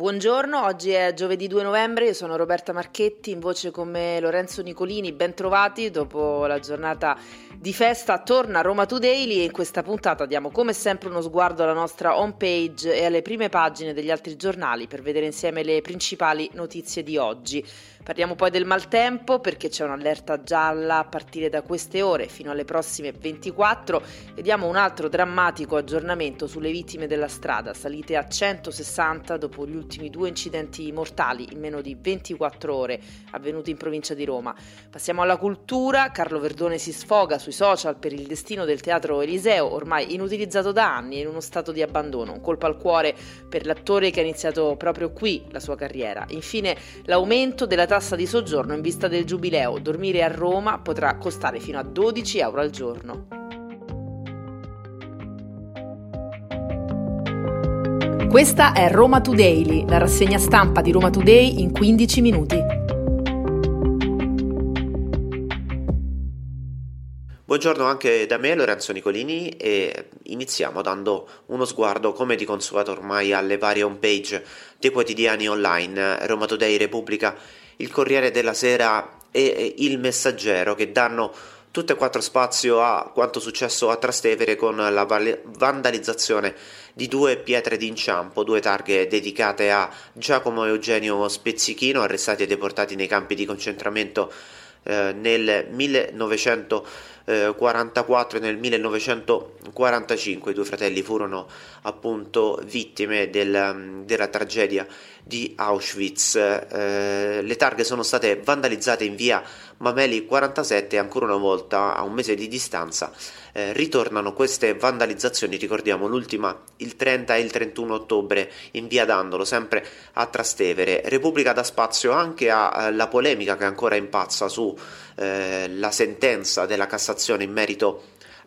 Buongiorno, oggi è giovedì 2 novembre, io sono Roberta Marchetti, in voce con me Lorenzo Nicolini, ben trovati dopo la giornata di festa, torna Roma Today e in questa puntata diamo come sempre uno sguardo alla nostra home page e alle prime pagine degli altri giornali per vedere insieme le principali notizie di oggi. Parliamo poi del maltempo perché c'è un'allerta gialla a partire da queste ore fino alle prossime 24 e diamo un altro drammatico aggiornamento sulle vittime della strada, salite a 160 dopo gli ultimi due incidenti mortali in meno di 24 ore avvenuti in provincia di Roma. Passiamo alla cultura, Carlo Verdone si sfoga sui social per il destino del teatro Eliseo, ormai inutilizzato da anni e in uno stato di abbandono, un colpo al cuore per l'attore che ha iniziato proprio qui la sua carriera. Infine l'aumento della tassa di soggiorno in vista del giubileo. Dormire a Roma potrà costare fino a 12 euro al giorno. Questa è Roma Today, la rassegna stampa di Roma Today in 15 minuti. Buongiorno anche da me Lorenzo Nicolini e iniziamo dando uno sguardo come di consueto ormai alle varie homepage dei quotidiani online. Roma Today, Repubblica il Corriere della Sera e il Messaggero che danno tutte e quattro spazio a quanto successo a Trastevere con la vandalizzazione di due pietre d'inciampo, due targhe dedicate a Giacomo Eugenio Spezzichino, arrestati e deportati nei campi di concentramento eh, nel 1944 e nel 1945 i due fratelli furono appunto vittime del, della tragedia di Auschwitz. Eh, le targhe sono state vandalizzate in via Mameli 47 e ancora una volta a un mese di distanza eh, ritornano queste vandalizzazioni, ricordiamo l'ultima il 30 e il 31 ottobre in via Dandolo, sempre a Trastevere. Repubblica dà spazio anche alla polemica che ancora impazza sulla eh, sentenza della Cassazione in merito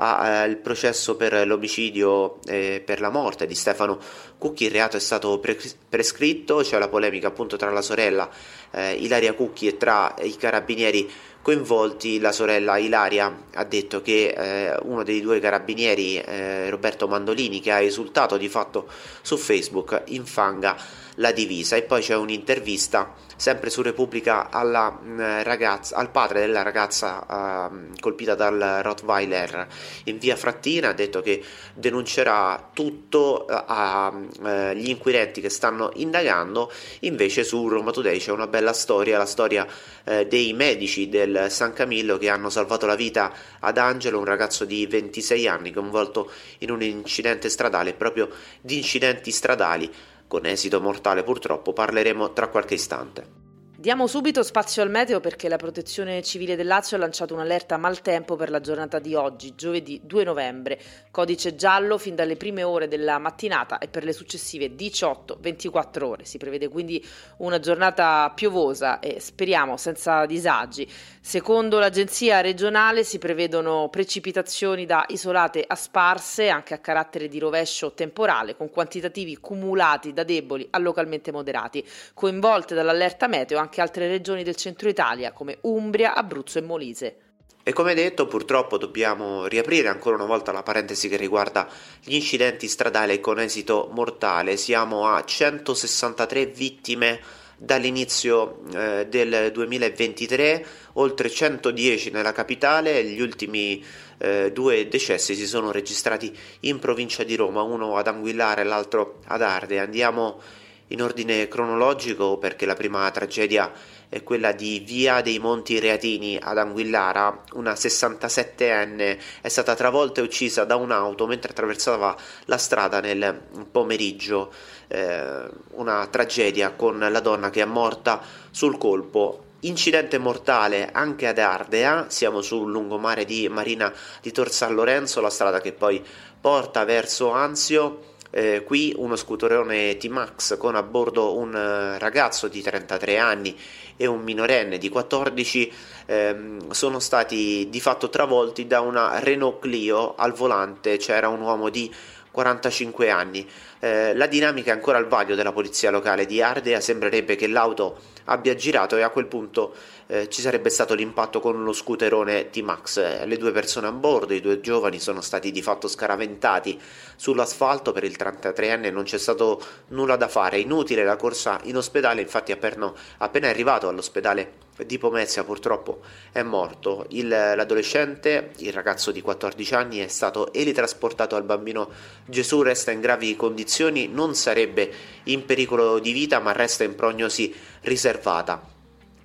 al processo per l'omicidio e per la morte di Stefano Cucchi. Il reato è stato pre- prescritto, c'è la polemica appunto tra la sorella eh, Ilaria Cucchi e tra i carabinieri coinvolti. La sorella Ilaria ha detto che eh, uno dei due carabinieri, eh, Roberto Mandolini, che ha esultato di fatto su Facebook, infanga la divisa. E poi c'è un'intervista sempre su Repubblica alla, mm, ragazza, al padre della ragazza uh, colpita dal Rottweiler in via Frattina, ha detto che denuncerà tutto uh, agli uh, inquirenti che stanno indagando, invece su Roma Today c'è una bella storia, la storia eh, dei medici del San Camillo che hanno salvato la vita ad Angelo, un ragazzo di 26 anni coinvolto in un incidente stradale, proprio di incidenti stradali con esito mortale purtroppo, parleremo tra qualche istante. Diamo subito spazio al meteo perché la Protezione Civile del Lazio ha lanciato un'allerta maltempo per la giornata di oggi, giovedì 2 novembre. Codice giallo fin dalle prime ore della mattinata e per le successive 18-24 ore. Si prevede quindi una giornata piovosa e speriamo senza disagi. Secondo l'agenzia regionale si prevedono precipitazioni da isolate a sparse, anche a carattere di rovescio temporale, con quantitativi cumulati da deboli a localmente moderati, coinvolte dall'allerta meteo anche altre regioni del centro Italia come Umbria, Abruzzo e Molise. E come detto, purtroppo dobbiamo riaprire ancora una volta la parentesi che riguarda gli incidenti stradali con esito mortale. Siamo a 163 vittime dall'inizio eh, del 2023, oltre 110 nella capitale, gli ultimi eh, due decessi si sono registrati in provincia di Roma, uno ad Anguillare e l'altro ad Arde. Andiamo in ordine cronologico perché la prima tragedia è quella di Via dei Monti Reatini ad Anguillara, una 67enne è stata travolta e uccisa da un'auto mentre attraversava la strada nel pomeriggio, eh, una tragedia con la donna che è morta sul colpo. Incidente mortale anche ad Ardea, siamo sul lungomare di Marina di Tor San Lorenzo, la strada che poi porta verso Anzio eh, qui uno scooterone T-Max con a bordo un eh, ragazzo di 33 anni e un minorenne di 14 ehm, sono stati di fatto travolti da una Renault Clio al volante c'era un uomo di 45 anni. Eh, la dinamica è ancora al vaglio della polizia locale di Ardea, sembrerebbe che l'auto abbia girato e a quel punto eh, ci sarebbe stato l'impatto con uno scooterone T-Max. Le due persone a bordo, i due giovani, sono stati di fatto scaraventati sull'asfalto per il 33enne, non c'è stato nulla da fare, inutile la corsa in ospedale, infatti appena arrivato all'ospedale di Pomezia purtroppo è morto. Il, l'adolescente, il ragazzo di 14 anni, è stato elitrasportato al bambino Gesù, resta in gravi condizioni, non sarebbe in pericolo di vita ma resta in prognosi riservata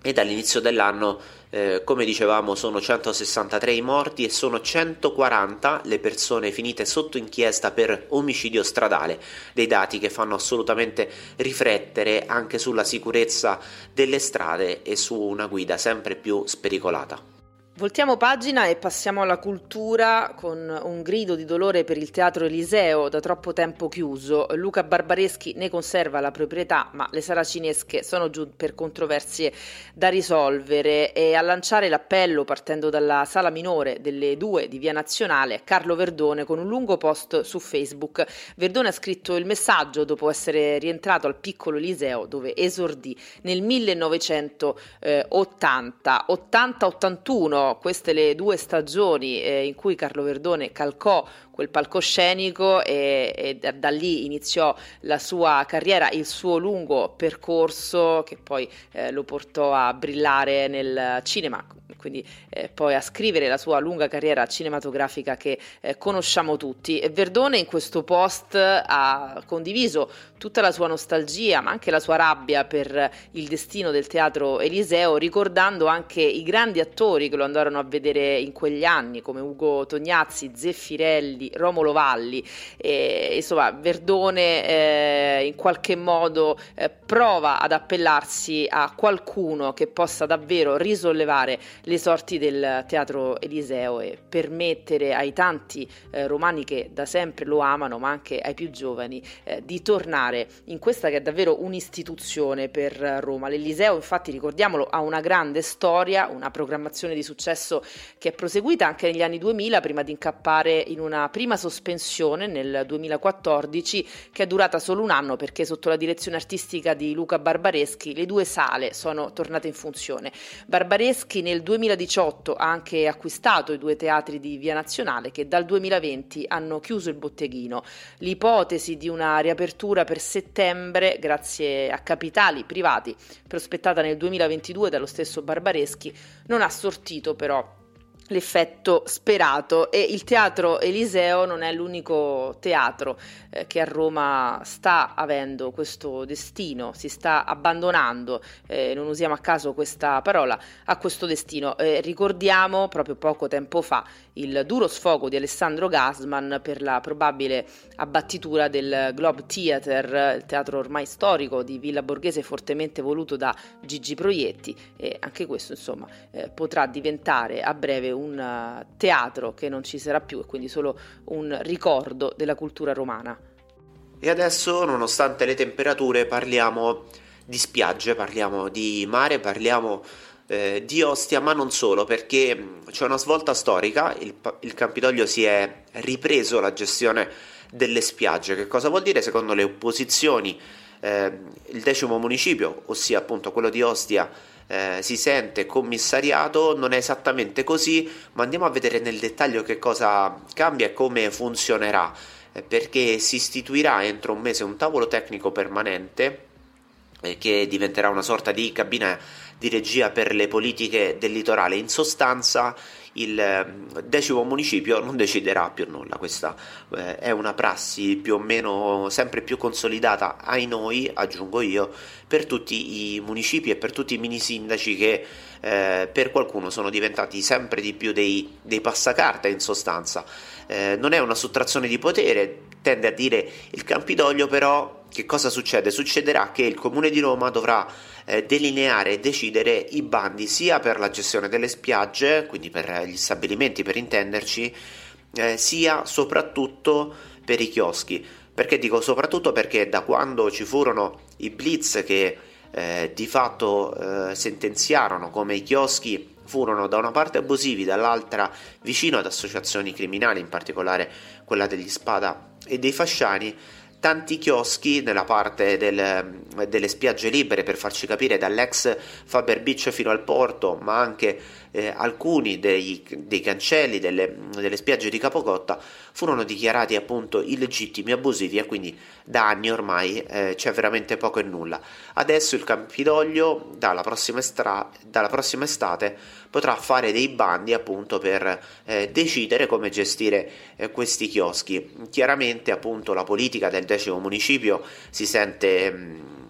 e dall'inizio dell'anno, eh, come dicevamo, sono 163 i morti e sono 140 le persone finite sotto inchiesta per omicidio stradale, dei dati che fanno assolutamente riflettere anche sulla sicurezza delle strade e su una guida sempre più spericolata. Voltiamo pagina e passiamo alla cultura con un grido di dolore per il Teatro Eliseo da troppo tempo chiuso. Luca Barbareschi ne conserva la proprietà, ma le saracinesche sono giù per controversie da risolvere e a lanciare l'appello partendo dalla sala minore delle due di Via Nazionale Carlo Verdone con un lungo post su Facebook. Verdone ha scritto il messaggio dopo essere rientrato al piccolo Eliseo dove esordì nel 1980, 80-81 queste le due stagioni eh, in cui Carlo Verdone calcò quel palcoscenico e, e da, da, lì iniziò la sua carriera, il suo lungo percorso che poi eh, lo portò a brillare nel cinema, quindi eh, poi a scrivere la sua lunga carriera cinematografica che eh, conosciamo tutti. E Verdone in questo post ha condiviso tutta la sua nostalgia, ma anche la sua rabbia per il destino del teatro Eliseo, ricordando anche i grandi attori che lo andarono a vedere in quegli anni, come Ugo Tognazzi, Zeffirelli, Romolo Valli. E, insomma, Verdone eh, in qualche modo eh, prova ad appellarsi a qualcuno che possa davvero risollevare le sorti del teatro Eliseo e permettere ai tanti eh, romani che da sempre lo amano, ma anche ai più giovani, eh, di tornare in questa che è davvero un'istituzione per Roma. L'Eliseo, infatti, ricordiamolo, ha una grande storia, una programmazione di successo che è proseguita anche negli anni 2000 prima di incappare in una prima sospensione nel 2014 che è durata solo un anno perché sotto la direzione artistica di Luca Barbareschi le due sale sono tornate in funzione. Barbareschi nel 2018 ha anche acquistato i due teatri di Via Nazionale che dal 2020 hanno chiuso il botteghino. L'ipotesi di una riapertura per settembre, grazie a capitali privati, prospettata nel 2022 dallo stesso Barbareschi, non ha sortito però l'effetto sperato e il teatro Eliseo non è l'unico teatro eh, che a Roma sta avendo questo destino, si sta abbandonando, eh, non usiamo a caso questa parola, a questo destino. Eh, ricordiamo proprio poco tempo fa il duro sfogo di Alessandro Gasman per la probabile abbattitura del Globe Theatre, il teatro ormai storico di Villa Borghese fortemente voluto da Gigi Proietti e anche questo insomma eh, potrà diventare a breve un uh, teatro che non ci sarà più e quindi solo un ricordo della cultura romana. E adesso, nonostante le temperature, parliamo di spiagge, parliamo di mare, parliamo eh, di Ostia, ma non solo, perché c'è una svolta storica, il, il Campidoglio si è ripreso la gestione delle spiagge. Che cosa vuol dire? Secondo le opposizioni, eh, il decimo municipio, ossia appunto quello di Ostia, eh, si sente commissariato, non è esattamente così, ma andiamo a vedere nel dettaglio che cosa cambia e come funzionerà, eh, perché si istituirà entro un mese un tavolo tecnico permanente eh, che diventerà una sorta di cabina di regia per le politiche del litorale. In sostanza il ehm, decimo municipio non deciderà più nulla, questa eh, è una prassi più o meno sempre più consolidata ai noi, aggiungo io, per tutti i municipi e per tutti i mini sindaci che eh, per qualcuno sono diventati sempre di più dei, dei passacarte in sostanza. Eh, non è una sottrazione di potere, tende a dire il Campidoglio, però che cosa succede? Succederà che il Comune di Roma dovrà eh, delineare e decidere i bandi sia per la gestione delle spiagge, quindi per gli stabilimenti per intenderci, eh, sia soprattutto per i chioschi. Perché dico soprattutto perché da quando ci furono i blitz che eh, di fatto eh, sentenziarono come i chioschi furono da una parte abusivi, dall'altra vicino ad associazioni criminali, in particolare quella degli Spada e dei fasciani tanti chioschi nella parte del, delle spiagge libere per farci capire dall'ex Faber Beach fino al porto, ma anche eh, alcuni dei, dei cancelli delle, delle, spiagge di Capocotta furono dichiarati appunto illegittimi, abusivi e quindi da anni ormai eh, c'è veramente poco e nulla. Adesso il Campidoglio dalla prossima, estra- dalla prossima estate potrà fare dei bandi appunto per eh, decidere come gestire eh, questi chioschi. Chiaramente appunto la politica del decimo municipio si sente mh,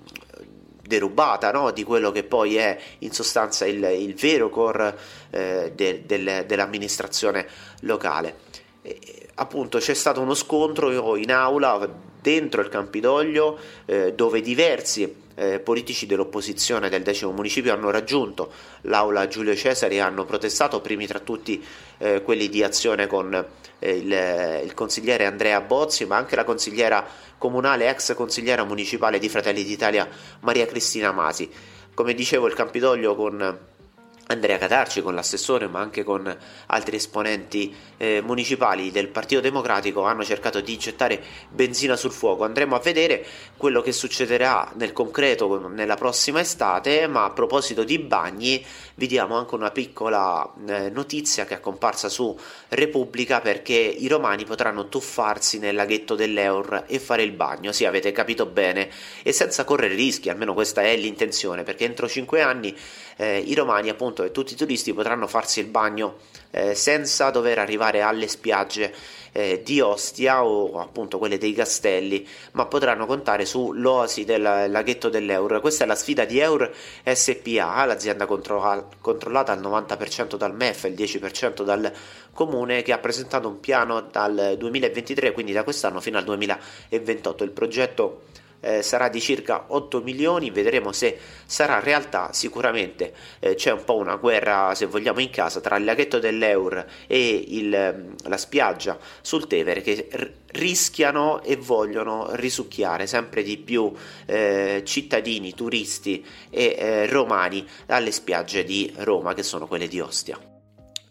derubata no? di quello che poi è in sostanza il, il vero core eh, de, del, dell'amministrazione locale. E, appunto c'è stato uno scontro in aula dentro il Campidoglio eh, dove diversi eh, politici dell'opposizione del decimo municipio hanno raggiunto l'aula Giulio Cesari e hanno protestato, primi tra tutti eh, quelli di azione con eh, il, il, consigliere Andrea Bozzi, ma anche la consigliera comunale, ex consigliera municipale di Fratelli d'Italia Maria Cristina Masi. Come dicevo, il Campidoglio con Andrea Catarci con l'assessore ma anche con altri esponenti eh, municipali del Partito Democratico hanno cercato di gettare benzina sul fuoco. Andremo a vedere quello che succederà nel concreto nella prossima estate, ma a proposito di bagni vi diamo anche una piccola eh, notizia che è comparsa su Repubblica perché i romani potranno tuffarsi nel laghetto dell'Eur e fare il bagno, sì avete capito bene, e senza correre rischi, almeno questa è l'intenzione, perché entro 5 anni eh, i romani appunto e tutti i turisti potranno farsi il bagno eh, senza dover arrivare alle spiagge eh, di Ostia o appunto quelle dei Castelli, ma potranno contare sull'oasi del laghetto dell'Eur. Questa è la sfida di Eur SPA, l'azienda contro- controllata al 90% dal MEF e il 10% dal comune, che ha presentato un piano dal 2023, quindi da quest'anno fino al 2028. Il progetto eh, sarà di circa 8 milioni, vedremo se sarà realtà, sicuramente eh, c'è un po' una guerra se vogliamo in casa tra il laghetto dell'Eur e il, ehm, la spiaggia sul Tevere che r- rischiano e vogliono risucchiare sempre di più eh, cittadini, turisti e eh, romani dalle spiagge di Roma che sono quelle di Ostia.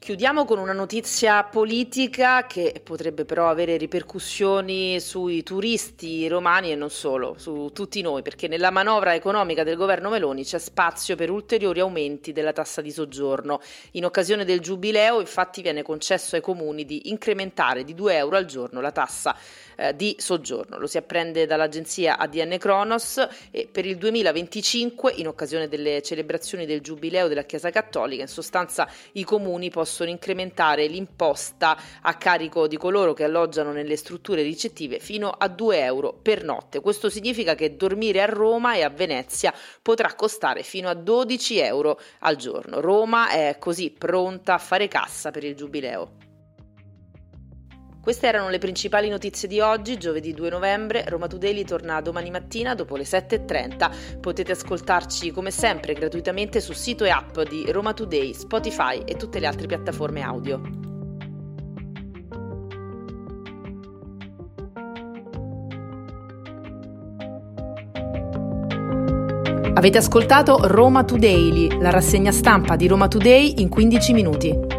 Chiudiamo con una notizia politica che potrebbe però avere ripercussioni sui turisti romani e non solo, su tutti noi, perché nella manovra economica del governo Meloni c'è spazio per ulteriori aumenti della tassa di soggiorno. In occasione del giubileo infatti viene concesso ai comuni di incrementare di 2 euro al giorno la tassa eh, di soggiorno. Lo si apprende dall'agenzia ADN Kronos e per il 2025, in occasione delle celebrazioni del Giubileo della Chiesa Cattolica, in sostanza i comuni possono incrementare l'imposta a carico di coloro che alloggiano nelle strutture ricettive fino a 2 euro per notte. Questo significa che dormire a Roma e a Venezia potrà costare fino a 12 euro al giorno. Roma è così pronta a fare cassa per il Giubileo. Queste erano le principali notizie di oggi, giovedì 2 novembre. Roma Today torna domani mattina dopo le 7.30. Potete ascoltarci come sempre gratuitamente sul sito e app di Roma Today, Spotify e tutte le altre piattaforme audio. Avete ascoltato Roma Today, la rassegna stampa di Roma Today in 15 minuti.